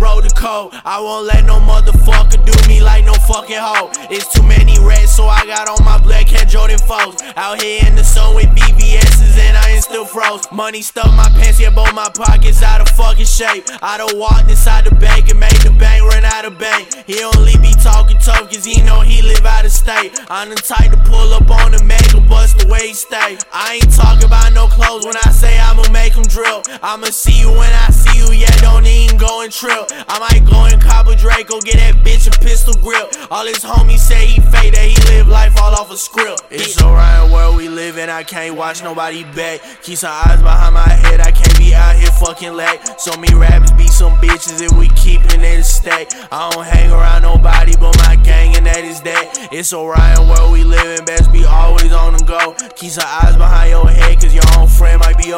roll the code. I won't let no motherfucker do me like no fucking hoe. It's too many rats, so I got on my black cat Jordan 4s. Out here in the sun with VVS's and I ain't still froze. Money stuck my pants, yeah, both my pockets out of fucking shape. I done walked inside the bank and made the bank run out of bank. He only be talking tough cause he know he live out of state. I'm the type to pull up on the make him bust the way he stay. I ain't talking about no clothes when I say I'ma make him drill. I'ma see you when I see you, yeah, don't and trill. I might go and cop a Draco, get that bitch a pistol grip. All his homies say he fake that he live life all off a script. It's around where we live and I can't watch nobody back. Keep some eyes behind my head, I can't be out here fucking lack. So me rappers be some bitches if we keepin' it stack. I don't hang around nobody but my gang and that is that. It's Orion where we living, best be always on the go. Keep some eyes behind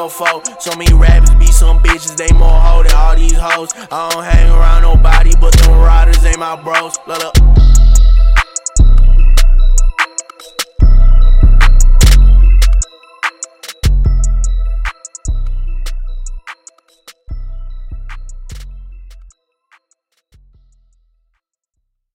So many rappers be some bitches, they more hoe than all these hoes. I don't hang around nobody but them riders, they my bros. Look, look.